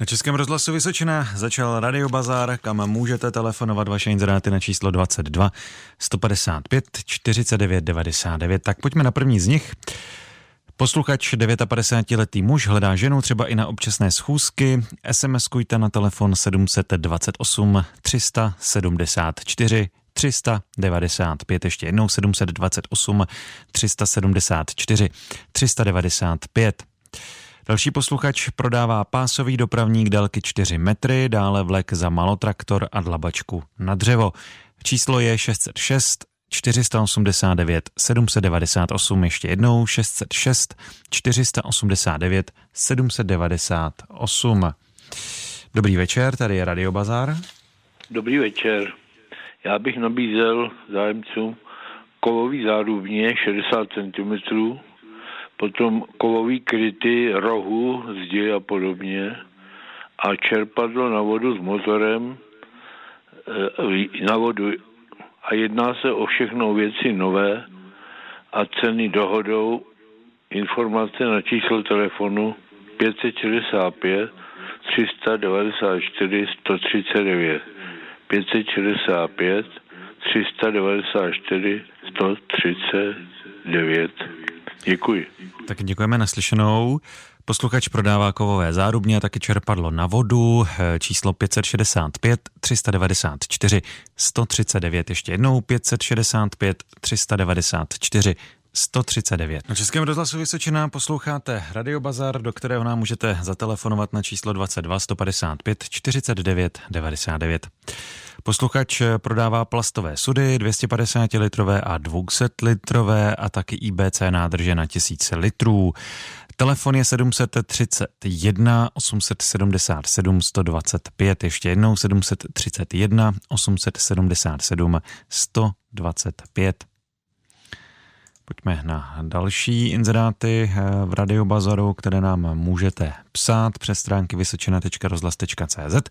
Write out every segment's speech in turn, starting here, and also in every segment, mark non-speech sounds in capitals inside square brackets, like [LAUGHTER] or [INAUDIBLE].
Na Českém rozhlasu Vysočina začal Radio Bazar, kam můžete telefonovat vaše inzeráty na číslo 22 155 49 99. Tak pojďme na první z nich. Posluchač 59-letý muž hledá ženu třeba i na občasné schůzky. SMS-kujte na telefon 728 374 395, ještě jednou 728 374 395. Další posluchač prodává pásový dopravník délky 4 metry, dále vlek za malotraktor a dlabačku na dřevo. Číslo je 606 489 798, ještě jednou 606 489 798. Dobrý večer, tady je Radio Bazar. Dobrý večer. Já bych nabízel zájemcům kovový zárubně 60 cm, potom kovový kryty rohu, zdi a podobně a čerpadlo na vodu s motorem eh, na vodu a jedná se o všechno věci nové a ceny dohodou informace na číslo telefonu 565 394 139 565 394 139. Děkuji. Tak děkujeme naslyšenou. Posluchač prodává kovové zárubně a taky čerpadlo na vodu, číslo 565 394 139. Ještě jednou 565 394 139. Na Českém rozhlasu Vysočina posloucháte Radio Bazar, do kterého nám můžete zatelefonovat na číslo 22 155 49 99. Posluchač prodává plastové sudy 250 litrové a 200 litrové a taky IBC nádrže na 1000 litrů. Telefon je 731 877 125, ještě jednou 731 877 125. Pojďme na další inzeráty eh, v Radiobazaru, které nám můžete psát přes stránky vysočina.rozhlas.cz.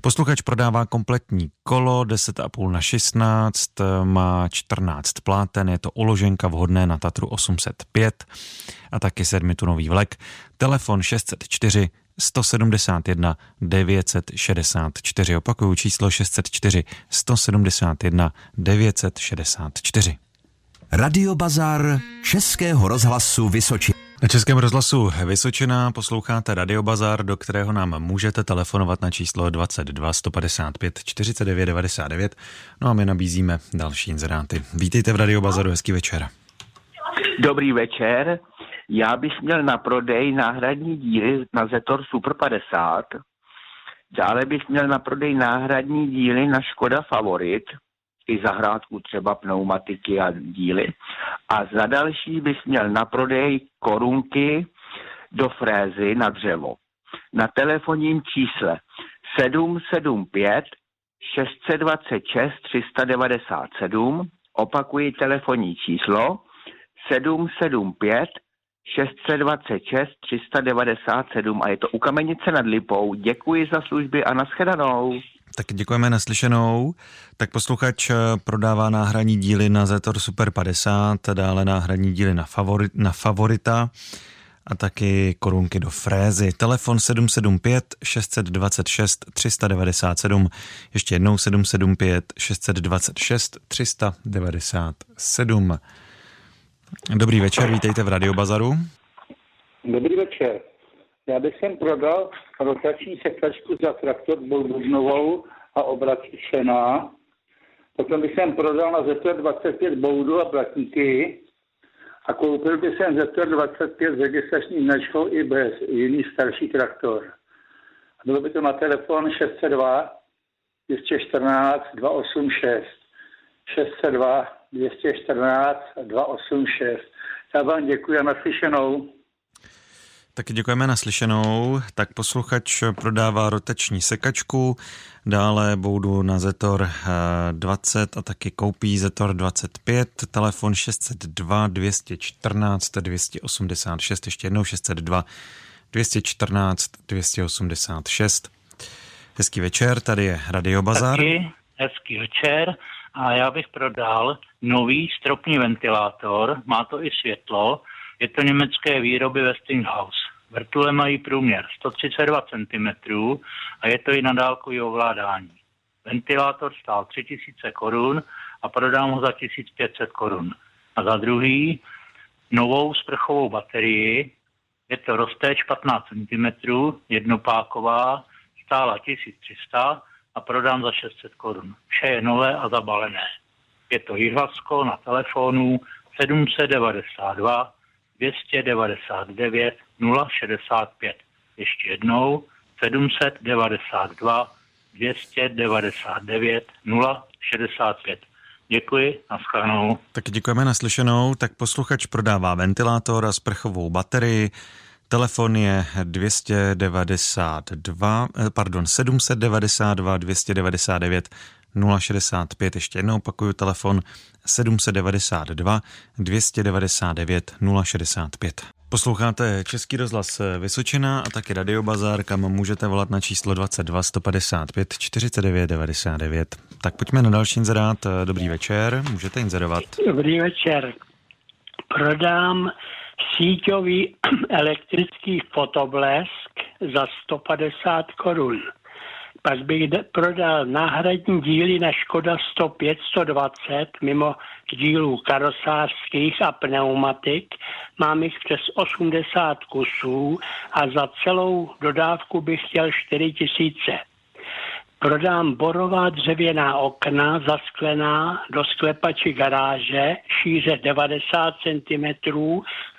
Posluchač prodává kompletní kolo 10,5 na 16, má 14 pláten, je to uloženka vhodné na Tatru 805 a taky sedmitunový vlek. Telefon 604 171 964. Opakuju číslo 604 171 964. Radio Bazar Českého rozhlasu Vysočina. Na Českém rozhlasu Vysočina posloucháte Radio Bazar, do kterého nám můžete telefonovat na číslo 22 155 49 99. No a my nabízíme další inzeráty. Vítejte v Radio Bazaru, hezký večer. Dobrý večer. Já bych měl na prodej náhradní díly na Zetor Super 50. Dále bych měl na prodej náhradní díly na Škoda Favorit i zahrádku třeba pneumatiky a díly. A za další bych měl na prodej korunky do frézy na dřevo. Na telefonním čísle 775 626 397, opakuji telefonní číslo 775 626 397 a je to u Kamenice nad Lipou. Děkuji za služby a nashledanou. Tak děkujeme naslyšenou. Tak posluchač eh, prodává náhradní díly na Zetor Super 50, dále náhradní díly na, favori, na Favorita a taky korunky do frézy. Telefon 775 626 397, ještě jednou 775 626 397. Dobrý večer, vítejte v Radiobazaru. Dobrý večer. Já bych sem prodal rotační sekačku za traktor Boudnovou a obrací Šená. Potom bych sem prodal na ZR 25 boudu a blatníky a koupil bych sem ZR 25 s registrační značkou i bez jiný starší traktor. A bylo by to na telefon 602 214 286. 602 214 286. Já vám děkuji a naslyšenou. Taky děkujeme naslyšenou. Tak posluchač prodává rotační sekačku, dále boudu na Zetor 20 a taky koupí Zetor 25, telefon 602 214 286, ještě jednou 602 214 286. Hezký večer, tady je Radio Bazar. Taky hezký večer a já bych prodal nový stropní ventilátor, má to i světlo, je to německé výroby Westinghouse. Vrtule mají průměr 132 cm a je to i na dálkový ovládání. Ventilátor stál 3000 korun a prodám ho za 1500 korun. A za druhý novou sprchovou baterii, je to roztéč 15 cm, jednopáková, stála 1300 a prodám za 600 korun. Vše je nové a zabalené. Je to Jihlavsko na telefonu 792 299 065. Ještě jednou 792 299 065. Děkuji, nashledanou. Tak děkujeme naslyšenou. Tak posluchač prodává ventilátor a sprchovou baterii. Telefon je 292, eh, pardon, 792 299 065. Ještě jednou opakuju telefon 792 299 065. Posloucháte Český rozhlas Vysočina a taky Radio Bazar, kam můžete volat na číslo 22 155 49 99. Tak pojďme na další inzerát. Dobrý večer, můžete inzerovat. Dobrý večer. Prodám síťový [CLEARS THROAT] elektrický fotoblesk za 150 korun. Pak bych prodal náhradní díly na Škoda 105, 120 mimo dílů karosářských a pneumatik. Mám jich přes 80 kusů a za celou dodávku bych chtěl 4 tisíce. Prodám borová dřevěná okna zasklená do sklepači garáže, šíře 90 cm,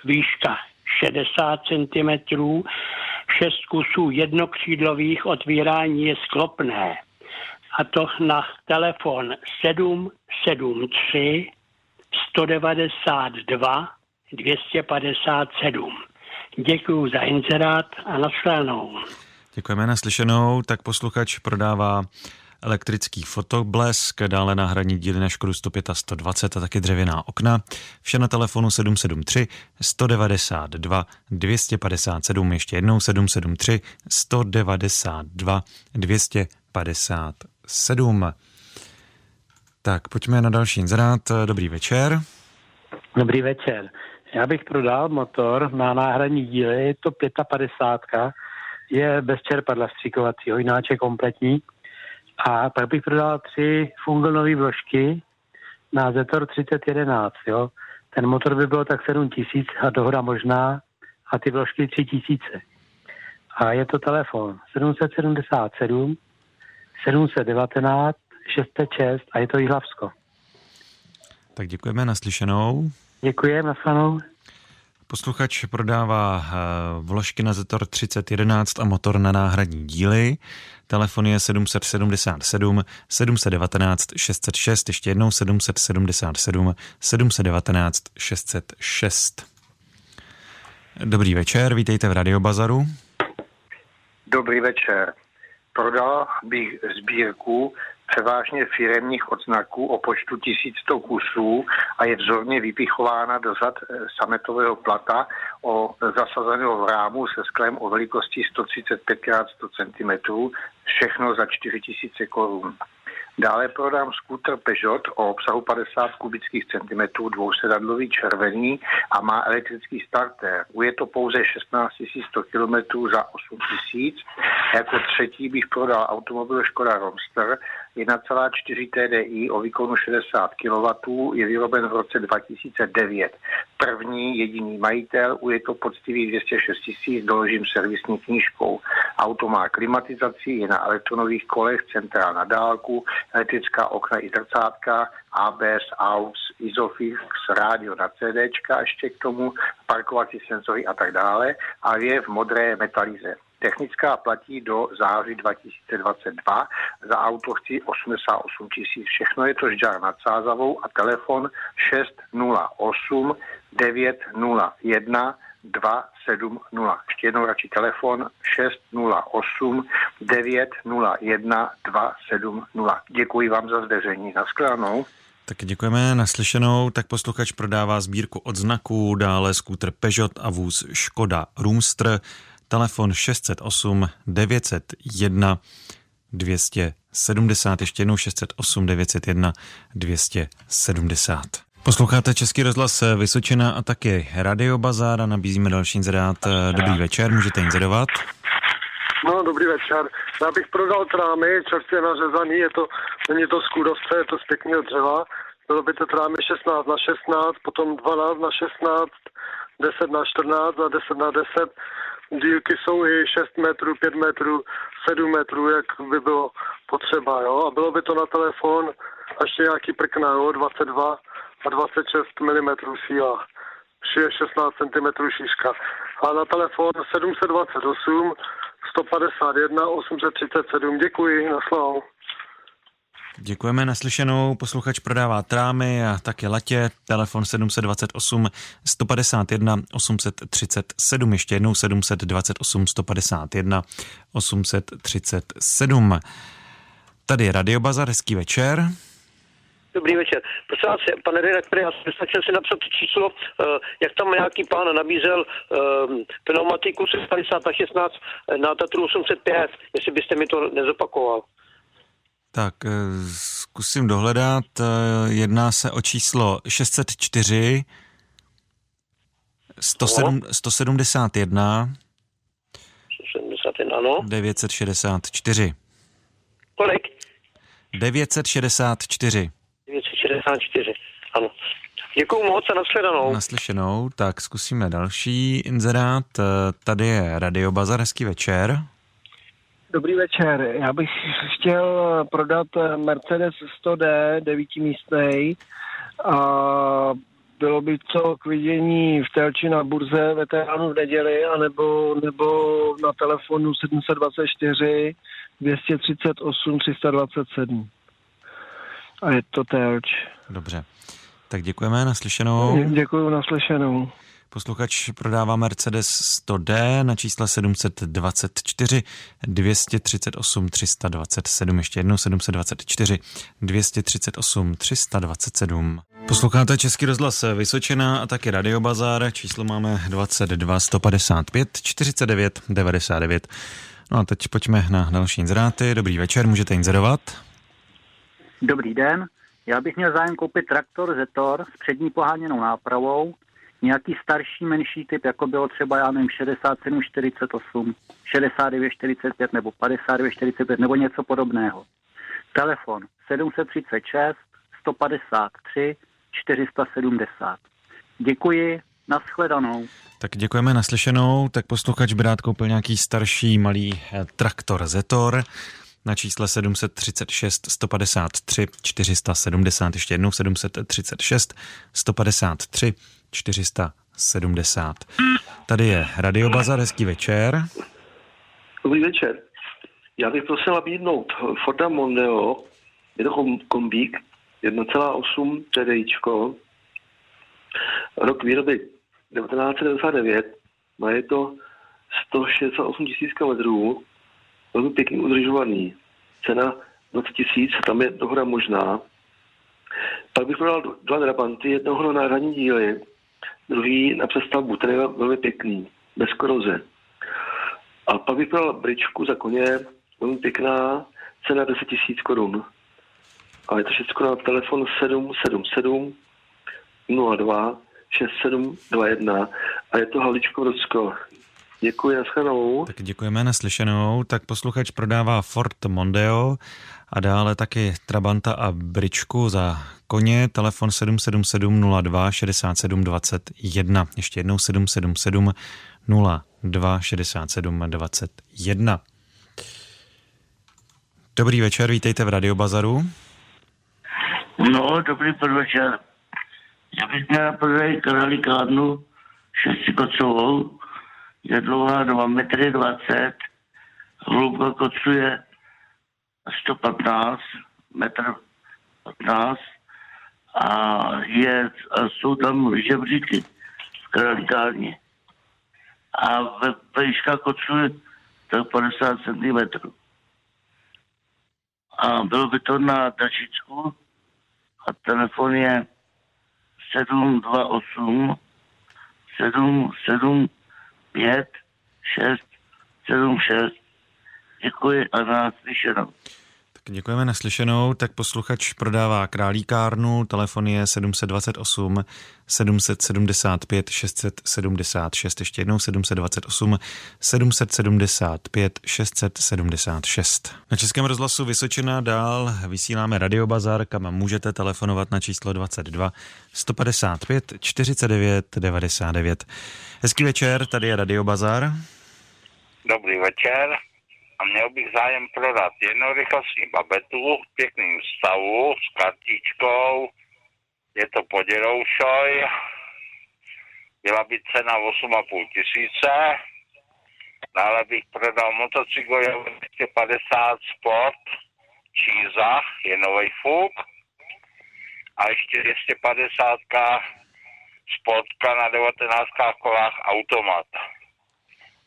výška 60 cm, šest kusů jednokřídlových otvírání je sklopné. A to na telefon 773 192 257. Děkuji za inzerát a nashledanou. Děkujeme na slyšenou. Tak posluchač prodává elektrický fotoblesk, dále náhradní díly na Škodu 105 a 120 a taky dřevěná okna. Vše na telefonu 773 192 257, ještě jednou 773 192 257. Tak, pojďme na další inzerát. Dobrý večer. Dobrý večer. Já bych prodal motor na náhradní díly, je to 55, je bez čerpadla stříkovacího, jináče kompletní. A pak bych prodal tři funglnové vložky na Zetor 3011, jo. Ten motor by byl tak 7 tisíc a dohoda možná a ty vložky 3 tisíce. A je to telefon 777 719 606 a je to Jihlavsko. Tak děkujeme naslyšenou. Děkujeme, naslyšenou. Posluchač prodává eh, vložky na Zetor 3011 a motor na náhradní díly. Telefon je 777 719 606, ještě jednou 777 719 606. Dobrý večer, vítejte v Radiobazaru. Dobrý večer. Prodal bych sbírku převážně firemních odznaků o počtu 1100 kusů a je vzorně vypichována do zad eh, sametového plata o zasazeného v rámu se sklem o velikosti 135 x 100 cm, všechno za 4000 korun. Dále prodám skútr Peugeot o obsahu 50 kubických centimetrů, dvousedadlový červený a má elektrický starter. Je to pouze 16 100 km za 8 000. Jako třetí bych prodal automobil Škoda Romster 1,4 TDI o výkonu 60 kW, je vyroben v roce 2009. První jediný majitel, je to poctivý 206 tisíc, doložím servisní knížkou. Auto má klimatizaci, je na elektronových kolech, centrál na dálku, elektrická okna i zrcátka, ABS, AUX, Isofix, rádio na CD, ještě k tomu, parkovací senzory a tak dále a je v modré metalize. Technická platí do září 2022. Za auto chci 88 tisíc. Všechno je to žďar nad Sázavou a telefon 608 901 270. Ještě jednou radši telefon 608 901 270. Děkuji vám za zveřejní. Naschledanou. Tak děkujeme naslyšenou. Tak posluchač prodává sbírku odznaků, dále skútr Peugeot a vůz Škoda Roomster telefon 608 901 270, ještě jednou 608 901 270. Posloucháte Český rozhlas Vysočina a taky Radio Bazár a nabízíme další inzerát. Dobrý večer, můžete inzerovat. No, dobrý večer. Já bych prodal trámy, čerstvě nařezaný, je to, není to z kůrovce, je to z pěkného dřeva. Bylo by to trámy 16 na 16, potom 12 na 16, 10 na 14 a 10 na 10. Dílky jsou i 6 metrů, 5 metrů, 7 metrů, jak by bylo potřeba, jo. A bylo by to na telefon a ještě nějaký prkna, jo, 22 a 26 mm síla. 16 cm šířka. A na telefon 728 151 837. Děkuji, naslouchám. Děkujeme naslyšenou. Posluchač prodává trámy a také latě. Telefon 728 151 837. Ještě jednou 728 151 837. Tady je Radio Bazar, hezký večer. Dobrý večer. Prosím vás, pane redaktore, já jsem stačil si napsat číslo, eh, jak tam nějaký pán nabízel eh, pneumatiku 50 na 16 na Tatru 805, jestli byste mi to nezopakoval. Tak, eh, zkusím dohledat. Jedná se o číslo 604 107, 171 171, ano. 964. Kolik? 964. 964, ano. Děkuju moc a nasledanou. Naslyšenou, tak zkusíme další inzerát. Tady je Radio Bazar, hezký večer. Dobrý večer. Já bych chtěl prodat Mercedes 100D, devítimístnej. A bylo by co k vidění v Telči na burze veteránu v neděli, anebo, nebo na telefonu 724 238 327 a je to Telč. Dobře. Tak děkujeme, naslyšenou. Děkuji, naslyšenou. Posluchač prodává Mercedes 100D na čísle 724 238 327. Ještě jednou 724 238 327. Posloucháte Český rozhlas Vysočina a taky Radio Bazár. Číslo máme 22 155 49 99. No a teď pojďme na další inzeráty. Dobrý večer, můžete inzerovat. Dobrý den, já bych měl zájem koupit traktor Zetor s přední poháněnou nápravou, nějaký starší, menší typ, jako bylo třeba, já nevím, 67, 48, 69, 45 nebo 59, 45 nebo něco podobného. Telefon 736 153 470. Děkuji, naschledanou. Tak děkujeme naslyšenou. Tak posluchač by rád koupil nějaký starší malý eh, traktor Zetor na čísle 736 153 470, ještě jednou 736 153 470. Tady je Radio Bazar, hezký večer. Dobrý večer. Já bych prosil nabídnout Forda Mondeo, je to kombík, 1,8 TDIčko, rok výroby 1999, má je to 168 000 km, velmi pěkně udržovaný. Cena 20 tisíc, tam je dohoda možná. Pak bych prodal dva drabanty, jednoho na náhradní díly, druhý na přestavbu, ten je velmi pěkný, bez koroze. A pak bych prodal bričku za koně, velmi pěkná, cena 10 tisíc korun. A je to všechno na telefon 777 02 6721 a je to Haličko Rodsko. Děkuji, naschledanou. Tak děkujeme naslyšenou. Tak posluchač prodává Ford Mondeo a dále taky Trabanta a Bričku za koně. Telefon 777 02 67 21. Ještě jednou 777 02 67 21. Dobrý večer, vítejte v Radiobazaru. No, dobrý podvečer. Já bych měl na prodej králikárnu šestikocovou, je dlouhá 2 metry 20, hloubka kocu je 115 metr 15 a, je, a jsou tam žebříky v kralikárně. A ve, výška kocu je tak 50 cm. A bylo by to na dačičku a telefon je 728 77 5, 6, 7, 6. Děkuji a na slyšenou. Tak děkujeme naslyšenou. Tak posluchač prodává králíkárnu, telefon je 728 775 676, ještě jednou 728 775 676. Na Českém rozhlasu Vysočina dál vysíláme Radiobazar, kam můžete telefonovat na číslo 22 155 49 99. Hezký večer, tady je Radiobazar. Dobrý večer a měl bych zájem prodat jednorychlostní babetu v pěkným stavu s kartičkou. Je to poděrou šoj. Byla by cena 8,5 tisíce. Dále bych prodal motocykl 250 Sport Číza, je nový fuk. A ještě 250 Sportka na 19 kolách automat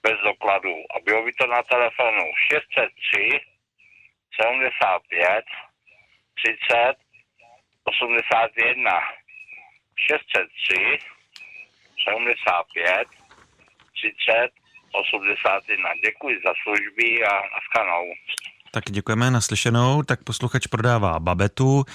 bez dokladů. A bylo by to na telefonu 603 75 30 81 603 75 30 81. Děkuji za služby a naskanou. Tak děkujeme naslyšenou. Tak posluchač prodává babetu,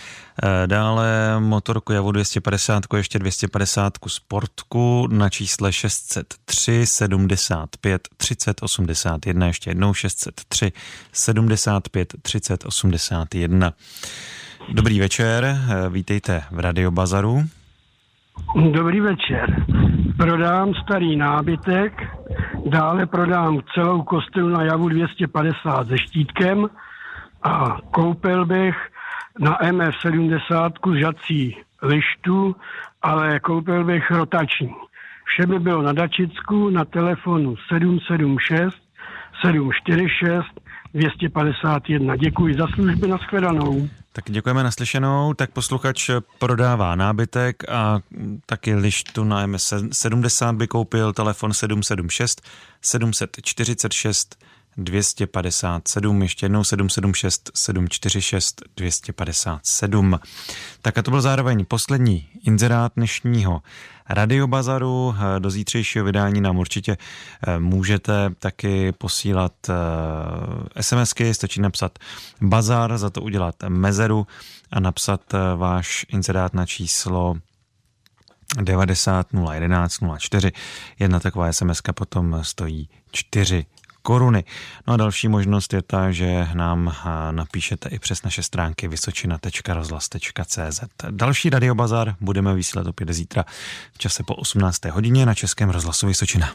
eh, dále motorku Javu 250, ještě 250 Sportku na čísle 603 75 30 81, ještě jednou 603 75 30 81. Dobrý večer, eh, vítejte v Radiobazaru. Dobrý večer. Prodám starý nábytek, dále prodám celou kostelu na javu 250 se štítkem a koupil bych na MF70 žací lištu, ale koupil bych rotační. Vše by bylo na Dačicku na telefonu 776 746 251. Děkuji za služby, nashledanou. Tak děkujeme naslyšenou. Tak posluchač prodává nábytek a taky lištu na MS70 by koupil telefon 776 746 257, ještě jednou 776 746 257. Tak a to byl zároveň poslední inzerát dnešního Radiobazaru. Do zítřejšího vydání nám určitě eh, můžete taky posílat eh, SMSky, stačí napsat bazar, za to udělat mezeru a napsat eh, váš inzerát na číslo 90 011 04. Jedna taková SMS potom stojí 4 koruny. No a další možnost je ta, že nám napíšete i přes naše stránky vysočina.rozhlas.cz. Další radiobazar budeme vysílat opět zítra v čase po 18. hodině na Českém rozhlasu Vysočina.